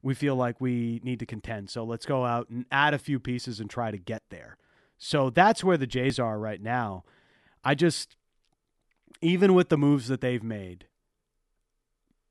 we feel like we need to contend. So let's go out and add a few pieces and try to get there. So that's where the Jays are right now. I just even with the moves that they've made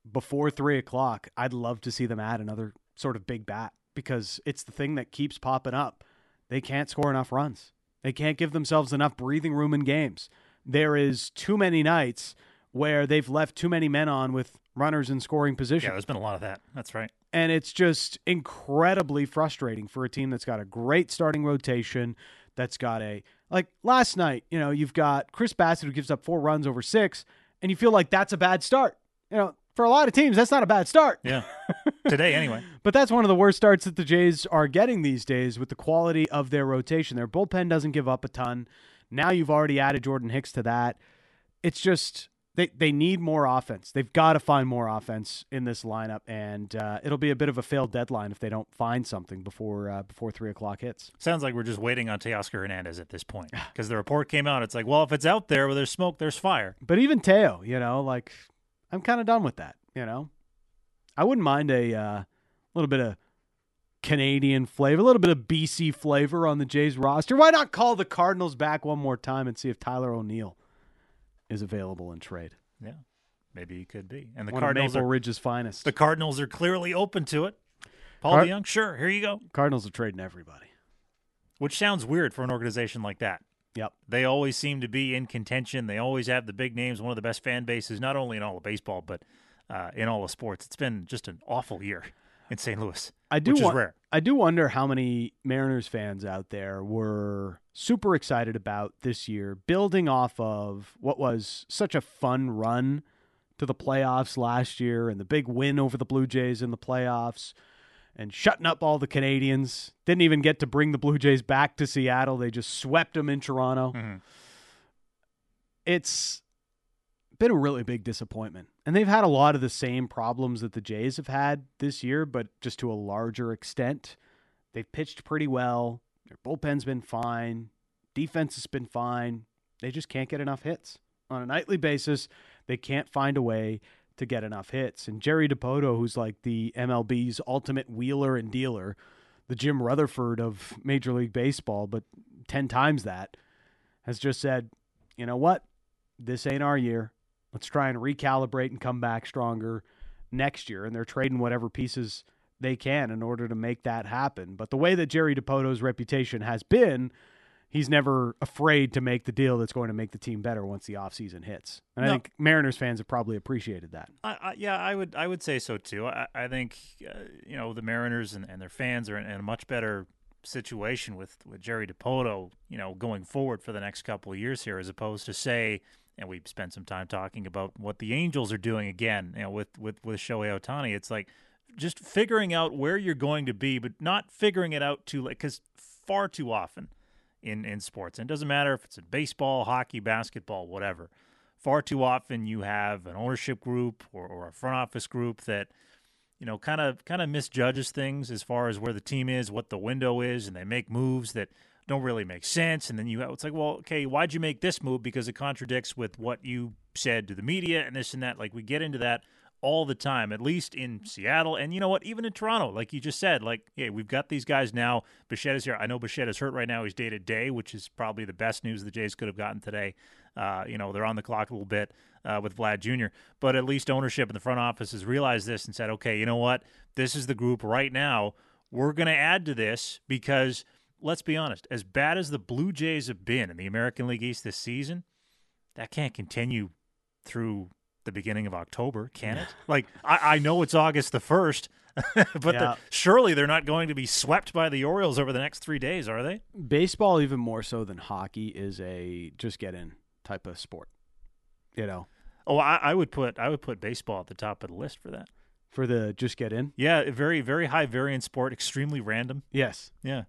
before three o'clock, I'd love to see them add another sort of big bat because it's the thing that keeps popping up. They can't score enough runs. They can't give themselves enough breathing room in games. There is too many nights where they've left too many men on with runners in scoring position.
Yeah, there's been a lot of that. That's right.
And it's just incredibly frustrating for a team that's got a great starting rotation, that's got a like last night, you know, you've got Chris Bassitt who gives up four runs over six, and you feel like that's a bad start. You know, for a lot of teams, that's not a bad start.
Yeah. Today, anyway.
But that's one of the worst starts that the Jays are getting these days with the quality of their rotation. Their bullpen doesn't give up a ton. Now you've already added Jordan Hicks to that. It's just they they need more offense. They've got to find more offense in this lineup, and uh, it'll be a bit of a failed deadline if they don't find something before uh, before three o'clock hits.
Sounds like we're just waiting on Teoscar Hernandez at this point because the report came out. It's like, well, if it's out there where there's smoke, there's fire.
But even Teo, you know, like I'm kind of done with that. You know, I wouldn't mind a uh, little bit of Canadian flavor, a little bit of BC flavor on the Jays roster. Why not call the Cardinals back one more time and see if Tyler O'Neill is available in trade?
Yeah, maybe he could be. And the
one
Cardinals
Maple
are
Ridge's finest.
the Cardinals are clearly open to it. Paul
Car-
DeJong, sure, here you go.
Cardinals are trading everybody.
Which sounds weird for an organization like that.
Yep.
They always seem to be in contention. They always have the big names, one of the best fan bases, not only in all of baseball, but uh, in all of sports. It's been just an awful year in St. Louis,
I do
which
wa-
is rare.
I do wonder how many Mariners fans out there were super excited about this year, building off of what was such a fun run to the playoffs last year and the big win over the Blue Jays in the playoffs and shutting up all the Canadians. Didn't even get to bring the Blue Jays back to Seattle. They just swept them in Toronto.
Mhm.
It's been a really big disappointment. And they've had a lot of the same problems that the Jays have had this year, but just to a larger extent. They've pitched pretty well. Their bullpen's been fine. Defense has been fine. They just can't get enough hits. On a nightly basis, they can't find a way to get enough hits. And Jerry Dipoto, who's like the MLB's ultimate wheeler and dealer, the Jim Rutherford of Major League Baseball, but 10 times that, has just said, you know what? This ain't our year. Let's try and recalibrate and come back stronger next year. And they're trading whatever pieces they can in order to make that happen. But the way that Jerry Dipoto's reputation has been, he's never afraid to make the deal that's going to make the team better once the offseason hits. And I think Mariners fans have probably appreciated that.
I, I, yeah, I would I would say so too. I, I think uh, you know the Mariners and, and their fans are in, in a much better situation with with Jerry Dipoto, you know, going forward for the next couple of years here, as opposed to say, and we spent some time talking about what the Angels are doing again, you know, with with with Shohei Ohtani. It's like just figuring out where you're going to be, but not figuring it out too late, because far too often in in sports, and it doesn't matter if it's in baseball, hockey, basketball, whatever far too often you have an ownership group or, or a front office group that you know kind of kind of misjudges things as far as where the team is what the window is and they make moves that don't really make sense. And then you it's like well okay why'd you make this move? Because it contradicts with what you said to the media and this and that. Like we get into that all the time at least in seattle and you know what even in toronto like you just said like hey we've got these guys now. Bichette is here. I know bichette is hurt right now. He's day to day which is probably the best news the jays could have gotten today. Uh, you know, they're on the clock a little bit uh, with Vlad Jr., but at least ownership in the front office has realized this and said, okay, you know what? This is the group right now. We're going to add to this because let's be honest, as bad as the Blue Jays have been in the American League East this season, that can't continue through the beginning of October, can it? like, I, I know it's August the 1st. but
Yeah.
the, surely they're not going to be swept by the Orioles over the next three days, are they?
Baseball, even more so than hockey, is a just get in type of sport. You know,
Oh, I, I would put I would put baseball at the top of the list for that.
for the just get in.
Yeah, very very high variance sport, extremely random.
Yes,
Yeah,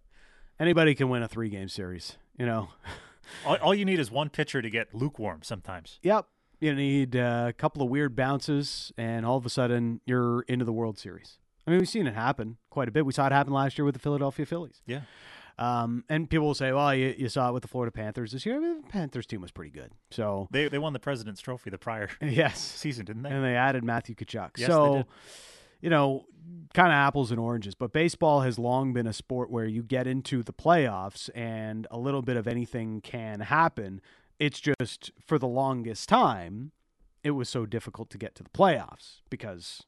anybody can win a three game series. You know.
all, all you need is one pitcher to get lukewarm. Sometimes.
Yep. You need uh, a couple of weird bounces, and all of a sudden you're into the World Series. I mean, we've seen it happen quite a bit. We saw it happen last year with the Philadelphia Phillies.
Yeah.
Um, and people will say, well, you, you saw it with the Florida Panthers this year. I mean, the Panthers team was pretty good. So,
They they won the President's Trophy the prior
yes.
season, didn't they?
And they added Matthew Tkachuk.
Yes, they
so,
did.
You know, kind of apples and oranges. But baseball has long been a sport where you get into the playoffs and a little bit of anything can happen. It's just for the longest time, it was so difficult to get to the playoffs because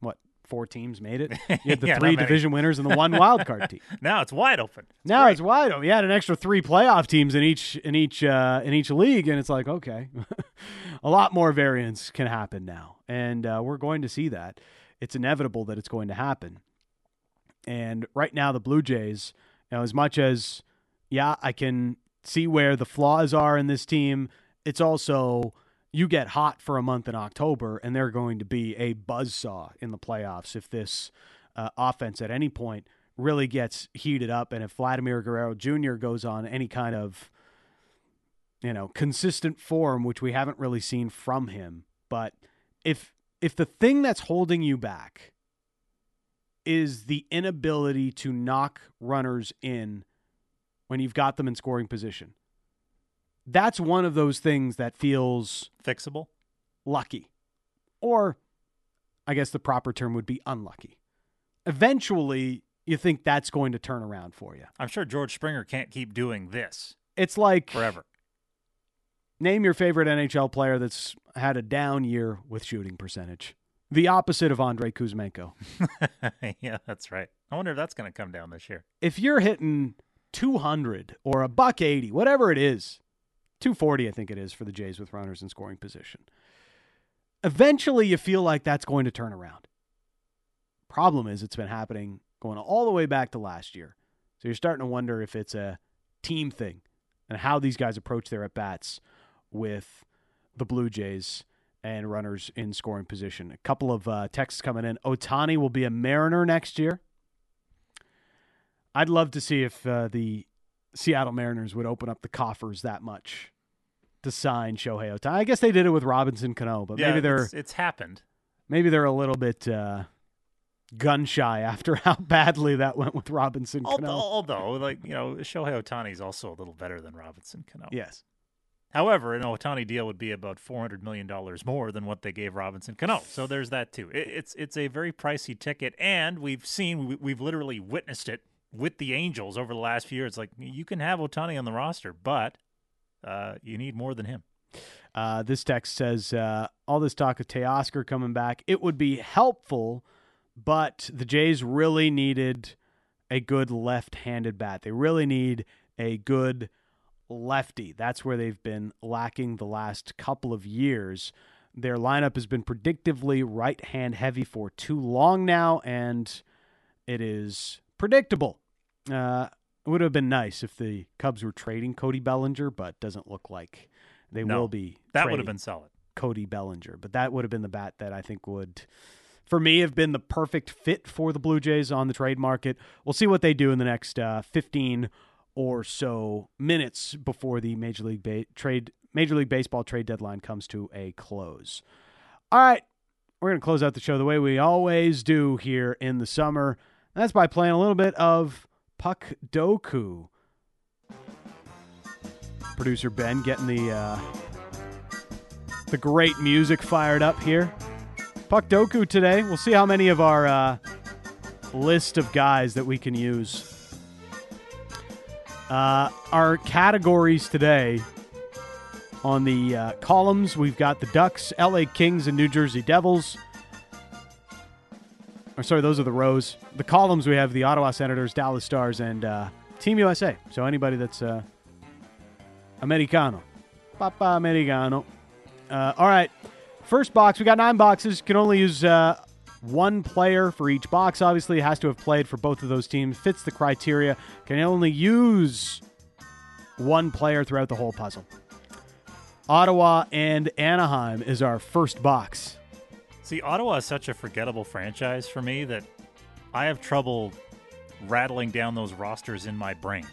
what four teams made it. You had the
Yeah,
three division winners and the one wild card team.
Now it's wide open.
now it's wide open. You had an extra three playoff teams in each in each uh, in each league, and it's like okay, a lot more variance can happen now, and uh, we're going to see that. It's inevitable that it's going to happen. And right now, the Blue Jays, you know, as much as yeah, I can see where the flaws are in this team. It's also you get hot for a month in October, and they're going to be a buzzsaw in the playoffs if this uh, offense at any point really gets heated up, and if Vladimir Guerrero Jr. goes on any kind of you know consistent form, which we haven't really seen from him, but if if the thing that's holding you back is the inability to knock runners in when you've got them in scoring position. That's one of those things that feels
Fixable.
lucky. Or I guess the proper term would be unlucky. Eventually, you think that's going to turn around for you.
I'm sure George Springer can't keep doing this
It's like
forever.
Name your favorite NHL player that's had a down year with shooting percentage. The opposite of Andrei Kuzmenko.
yeah, that's right. I wonder if that's going to come down this year.
if you're hitting 200 or a buck 80, whatever it is, 240 I think it is for the Jays with runners in scoring position. Eventually you feel like that's going to turn around. Problem is it's been happening going all the way back to last year. So you're starting to wonder if it's a team thing and how these guys approach their at bats with the Blue Jays and runners in scoring position. A couple of uh, texts coming in. Ohtani will be a Mariner next year. I'd love to see if uh, the Seattle Mariners would open up the coffers that much to sign Shohei Ohtani. I guess they did it with Robinson Cano, but
yeah,
maybe they're
it's, it's happened.
maybe they're a little bit uh, gun shy after how badly that went with Robinson
Although,
Cano.
although, like you know, Shohei Ohtani is also a little better than Robinson Cano.
Yes.
However, an Ohtani deal would be about four hundred million dollars more than what they gave Robinson Cano. So there's that too. It, it's it's a very pricey ticket, and we've seen we, we've literally witnessed it with the Angels over the last few years. Like you can have Ohtani on the roster, but uh, you need more than him.
Uh, this text says uh, all this talk of Teoscar coming back, it would be helpful, but the Jays really needed a good left-handed bat. They really need a good lefty. That's where they've been lacking the last couple of years. Their lineup has been predictively right-hand heavy for too long now, and it is predictable. Uh, it would have been nice if the Cubs were trading Cody Bellinger, but doesn't look like they
No,
will be.
That would have been solid.
Cody Bellinger, but that would have been the bat that I think would, for me, have been the perfect fit for the Blue Jays on the trade market. We'll see what they do in the next uh, 15 or so minutes before the Major League ba- trade Major League Baseball trade deadline comes to a close. All right, we're going to close out the show the way we always do here in the summer. And that's by playing a little bit of Puck Doku. Producer Ben getting the uh, the great music fired up here. Puck Doku today. We'll see how many of our uh, list of guys that we can use. Uh, our categories today on the uh, columns we've got the Ducks, LA Kings, and New Jersey Devils. Or sorry, those are the rows. The columns we have the Ottawa Senators, Dallas Stars, and uh, Team USA. So anybody that's uh, Americano, Papa Americano. Uh, all right, first box. We got nine boxes. Can only use uh, one player for each box. Obviously, has to have played for both of those teams. Fits the criteria. Can only use one player throughout the whole puzzle. Ottawa and Anaheim is our first box.
See, Ottawa is such a forgettable franchise for me that I have trouble rattling down those rosters in my brain.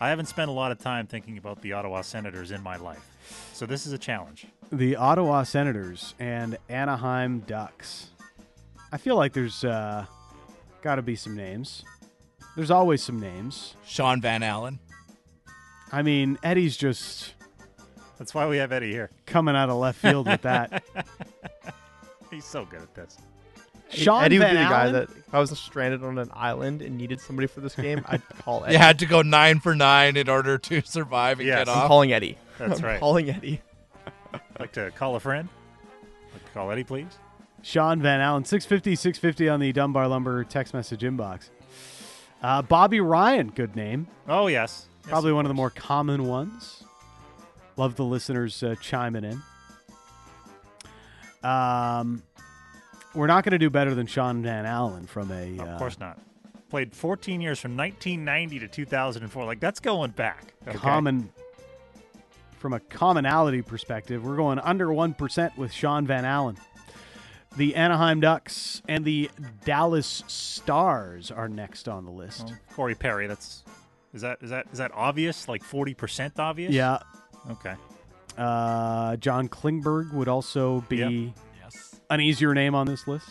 I haven't spent a lot of time thinking about the Ottawa Senators in my life. So this is a challenge.
The Ottawa Senators and Anaheim Ducks. I feel like there's uh, got to be some names. There's always some names.
Shaun Van Allen.
I mean, Eddie's just
That's why we have Eddie here.
coming out of left field with that.
He's so good at this.
Sean
Eddie would
Van
be the guy
Allen?
that if I was stranded on an island and needed somebody for this game, I'd call Eddie.
You had to go nine for nine in order to survive and
Yes.
get
I'm
off.
calling Eddie.
That's
I'm
right.
calling Eddie.
Like to call a friend? Like to call Eddie, please?
Shaun Van Allen, 650, 650 on the Dunbar Lumber text message inbox. Uh, Bobby Ryan, good name.
Oh, yes. Yes,
Probably
of
one of the more common ones. Love the listeners uh, chiming in. Um, we're not going to do better than Shaun Van Allen from a.
Of
uh,
course not. Played 14 years from 1990 to 2004. Like, that's going back. okay?
common from a commonality perspective we're going under 1% with shaun van allen the anaheim ducks and the dallas stars are next on the list
Well, Corey Perry, that's. Is that is that is that obvious? Like 40% obvious?
yeah
Okay.
uh, john klingberg would also be
Yeah.
Yes.
an easier name on this list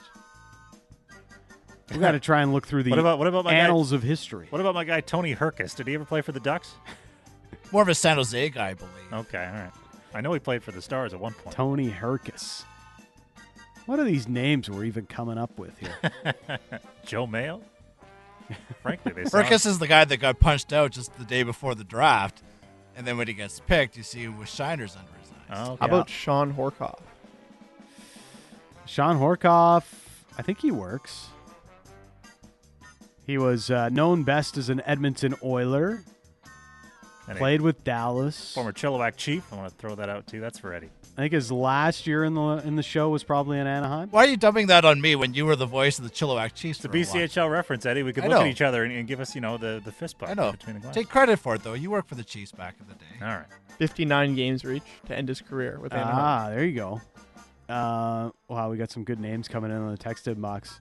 we got to try and look through the
What about what about my guy,
annals of history
What about my guy Tony Hrkac? Did he ever play for the Ducks?
More of a San Jose guy, I believe.
Okay, all right. I know he played for the Stars at one point.
tony hrkac what are these names we're even coming up with here
Joe Mayo. Frankly, they sound,
Burkus is the guy that got punched out just the day before the draft, and then when he gets picked, you see with shiners under his eyes.
Oh, okay.
How about Shawn Horcoff?
Shawn Horcoff, I think he works. He was uh, known best as an Edmonton Oiler.
And a
Played with Dallas.
former Chilliwack Chief. I want to throw that out too. That's for Eddie.
I think his last year in the in the show was probably in Anaheim.
Why are you dumping that on me when you were the voice of the Chilliwack Chiefs?
It's a
for a while?
BCHL reference, Eddie. We could
I
look at each other and, and give us, you know, the, the fist bump
I know.
between the glasses.
Take credit for it though. You worked for the Chiefs back in the day.
All right.
59 games reached to end his career with Anaheim.
Ah, there you go. Uh, wow, we got some good names coming in on the text inbox.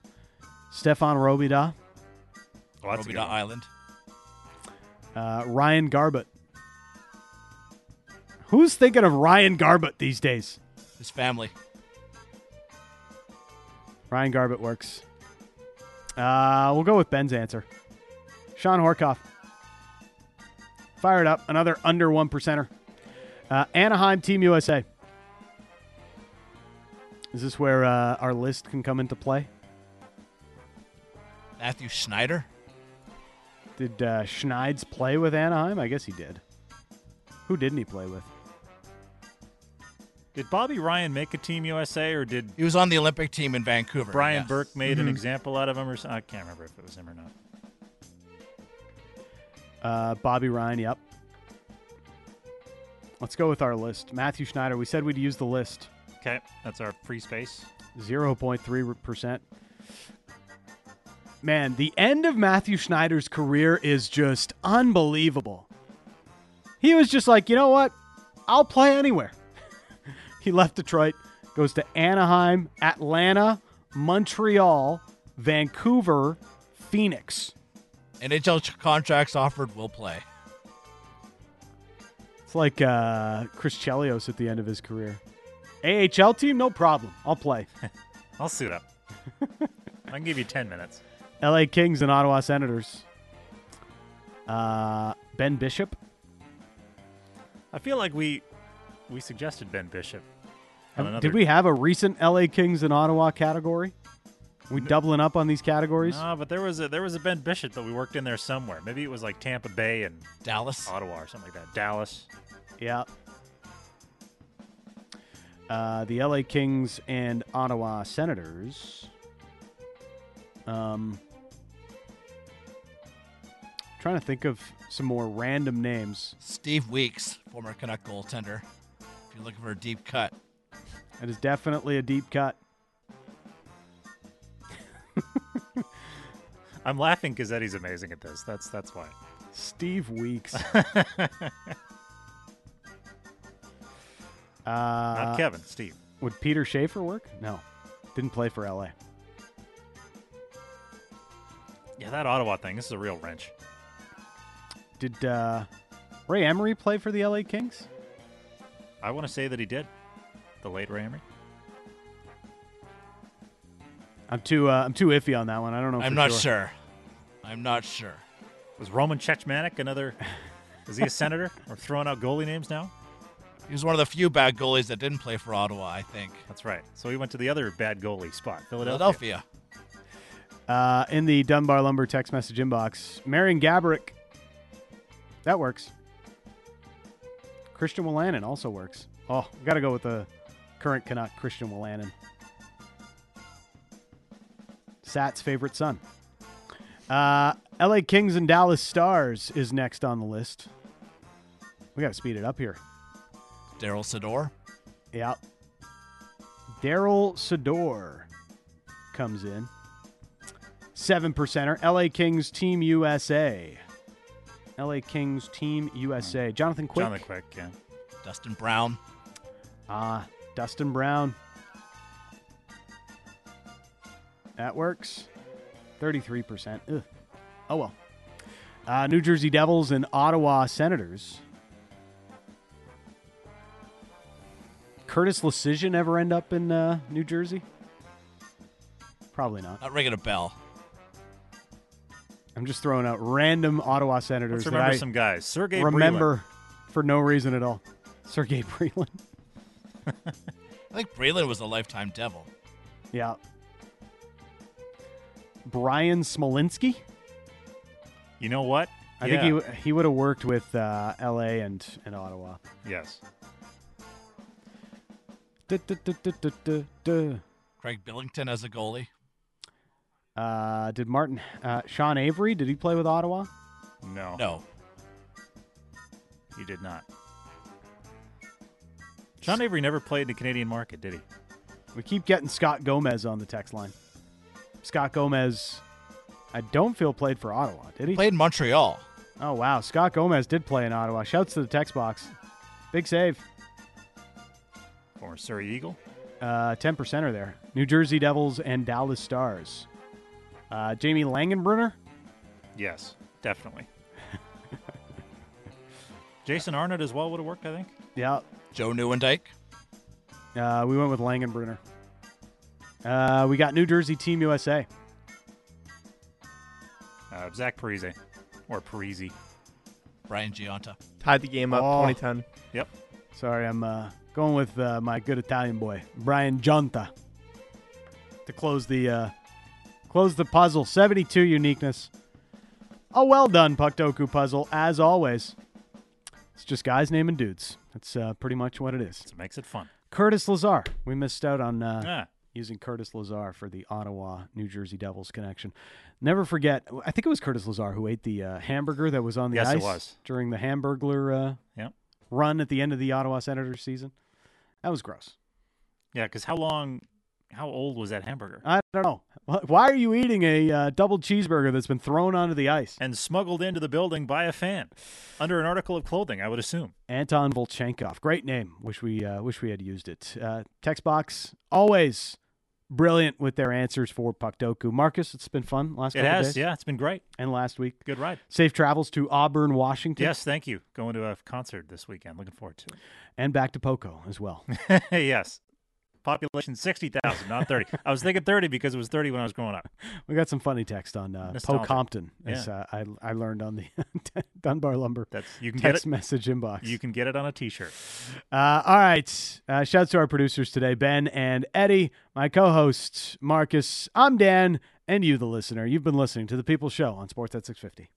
Stéphane Robidas,
Well, that's a good Robidas.
Island.
uh, Ryan Garbutt. Who's thinking of Ryan Garbutt these days?
His family.
Ryan Garbutt works. Uh, we'll go with Ben's answer. Shawn Horcoff. Fired up. Another under one percenter. Uh, Anaheim Team USA. Is this where uh, our list can come into play?
Mathieu Schneider.
Did uh, Schneids play with Anaheim? I guess he did. Who didn't he play with?
Did Bobby Ryan make a Team USA or did
He was on the Olympic team in Vancouver.
Brian
yes.
Burke made
Mm-hmm.
an example out of him or something? I can't remember if it was him or not.
Uh, Bobby Ryan, yep. Let's go with our list. Mathieu Schneider. We said we'd use the list.
Okay, that's our free space.
0.3%. Man, the end of Mathieu Schneider's career is just unbelievable. He was just like, you know what? I'll play anywhere. He left Detroit, goes to Anaheim, Atlanta, Montreal, Vancouver, Phoenix.
NHL ch- contracts offered will play.
It's like uh, Chris Chelios at the end of his career. AHL team, no problem. I'll play.
I'll suit up. I can give you 10 minutes.
LA Kings and Ottawa Senators. Uh, ben Bishop.
I feel like we we suggested Ben Bishop. on another-
Did we have a recent LA Kings and Ottawa category? We doubling up on these categories?
No, but there was a there was a Ben Bishop that we worked in there somewhere. Maybe it was like Tampa Bay and
Dallas.
Ottawa or something like that. Dallas.
Yeah. Uh, the LA Kings and Ottawa Senators. Um, trying to think of some more random names.
Steve Weeks, former Canuck goaltender. If you're looking for a deep cut,
That is definitely a deep cut.
I'm laughing because Eddie's amazing at this. That's that's why.
Steve Weeks. Uh,
Not Kevin, Steve.
Would Peter Schaefer work? No, didn't play for LA.
Yeah, that Ottawa thing. This is a real wrench.
Did uh, Ray Emery play for the LA Kings?
I want to say that he did. The late Ray Emery.
I'm too uh, I'm too iffy on that one. I don't know.
I'm
for
not
sure.
sure. I'm not sure.
Was Roman Cechmanek another? is he a senator? Or throwing out goalie names now?
He was one of the few bad goalies that didn't play for Ottawa, I think.
That's right. So he went to the other bad goalie spot, Philadelphia.
Philadelphia.
Uh, in the Dunbar Lumber text message inbox, Marian Gaborik. That works. Christian Wolanin also works. Oh, got to go with the current Canuck, Christian Wolanin. Sat's favorite son. Uh, LA Kings and Dallas Stars is next on the list. We got to speed it up here.
Darryl Sydor.
Yeah. Darryl Sydor comes in. Seven percenter. LA Kings Team USA. LA Kings Team USA. Jonathan Quick.
Jonathan Quick, yeah.
Dustin Brown.
Ah, Dustin Brown. That works. 33%. Ugh. Oh, well. Uh, New Jersey Devils and Ottawa Senators. Curtis Lecision ever end up in uh, New Jersey? Probably not.
Not ringing a bell.
I'm just throwing out random Ottawa Senators
Let's
that
remember
I
some guys. Sergey
remember for no reason at all. Sergey Brylin.
I think Brylin was a lifetime devil.
Yeah. Bryan Smolinski.
You know what?
I
Yeah.
think he he would have worked with uh, L.A. and and Ottawa.
Yes.
Duh, duh, duh.
Craig Billington as a goalie.
Uh, did Martin uh, Sean Avery? Did he play with Ottawa?
No.
No.
He did not. John Avery never played in the Canadian market, did he?
We keep getting Scott Gomez on the text line. Scott Gomez, I don't feel played for Ottawa. Did he?
Played in Montreal.
Oh wow, Scott Gomez did play in Ottawa. Shouts to the text box. Big save.
Former Surrey Eagle.
Uh, 10 percenter there. New Jersey Devils and Dallas Stars. Uh, Jamie Langenbrunner.
Yes, definitely. Jason Arnott as well would have worked, I think.
Yeah,
Joe Nieuwendyk.
uh, we went with Langenbrunner. Uh, we got New Jersey Team USA.
Uh, Zach Parise. Or Parisi.
Brian Gionta.
Tied the game up
Oh.
2010.
Yep.
Sorry, I'm uh, going with uh, my good Italian boy, Brian Gionta, to close the uh, close the puzzle. 72 uniqueness. A well done Puckdoku puzzle, as always. It's just guys naming dudes. That's uh, pretty much what it is.
It makes it fun.
Curtis Lazar. We missed out on uh,
Ah,
using Curtis Lazar for the Ottawa New Jersey Devils connection. Never forget, I think it was Curtis Lazar who ate the uh, hamburger that was on the
Yes, it
ice
was.
during the Hamburglar uh, run at the end of the Ottawa Senators season. That was gross.
yeah, because how long, how old was that hamburger?
I don't know. Wh- Why are you eating a uh, double cheeseburger that's been thrown onto the ice?
And smuggled into the building by a fan under an article of clothing, I would assume.
Anton Volchenkov. Great name. Wish we uh, wish we had used it. Uh, text box always brilliant with their answers for Puckdoku. Marcus, it's been fun last
It has,
days
yeah, it's been great.
and last week.
Good ride.
Safe travels to Auburn, Washington,
Yes, thank you. Going to a concert this weekend. Looking forward to it.
and back to Poco as well.
yes. Population 60,000, not 30. I was thinking 30 because it was 30 when I was growing up.
We got some funny text on uh, Poe. Compton, as uh, I I learned on the Dunbar Lumber
That's you can get
text
it.
message inbox.
You can get it on a T-shirt.
Uh, all right. Uh, shouts to our producers today, Ben and Eddie, my co hosts, Marcus. I'm Dan, and you, the listener. You've been listening to The People Show on Sports at 650.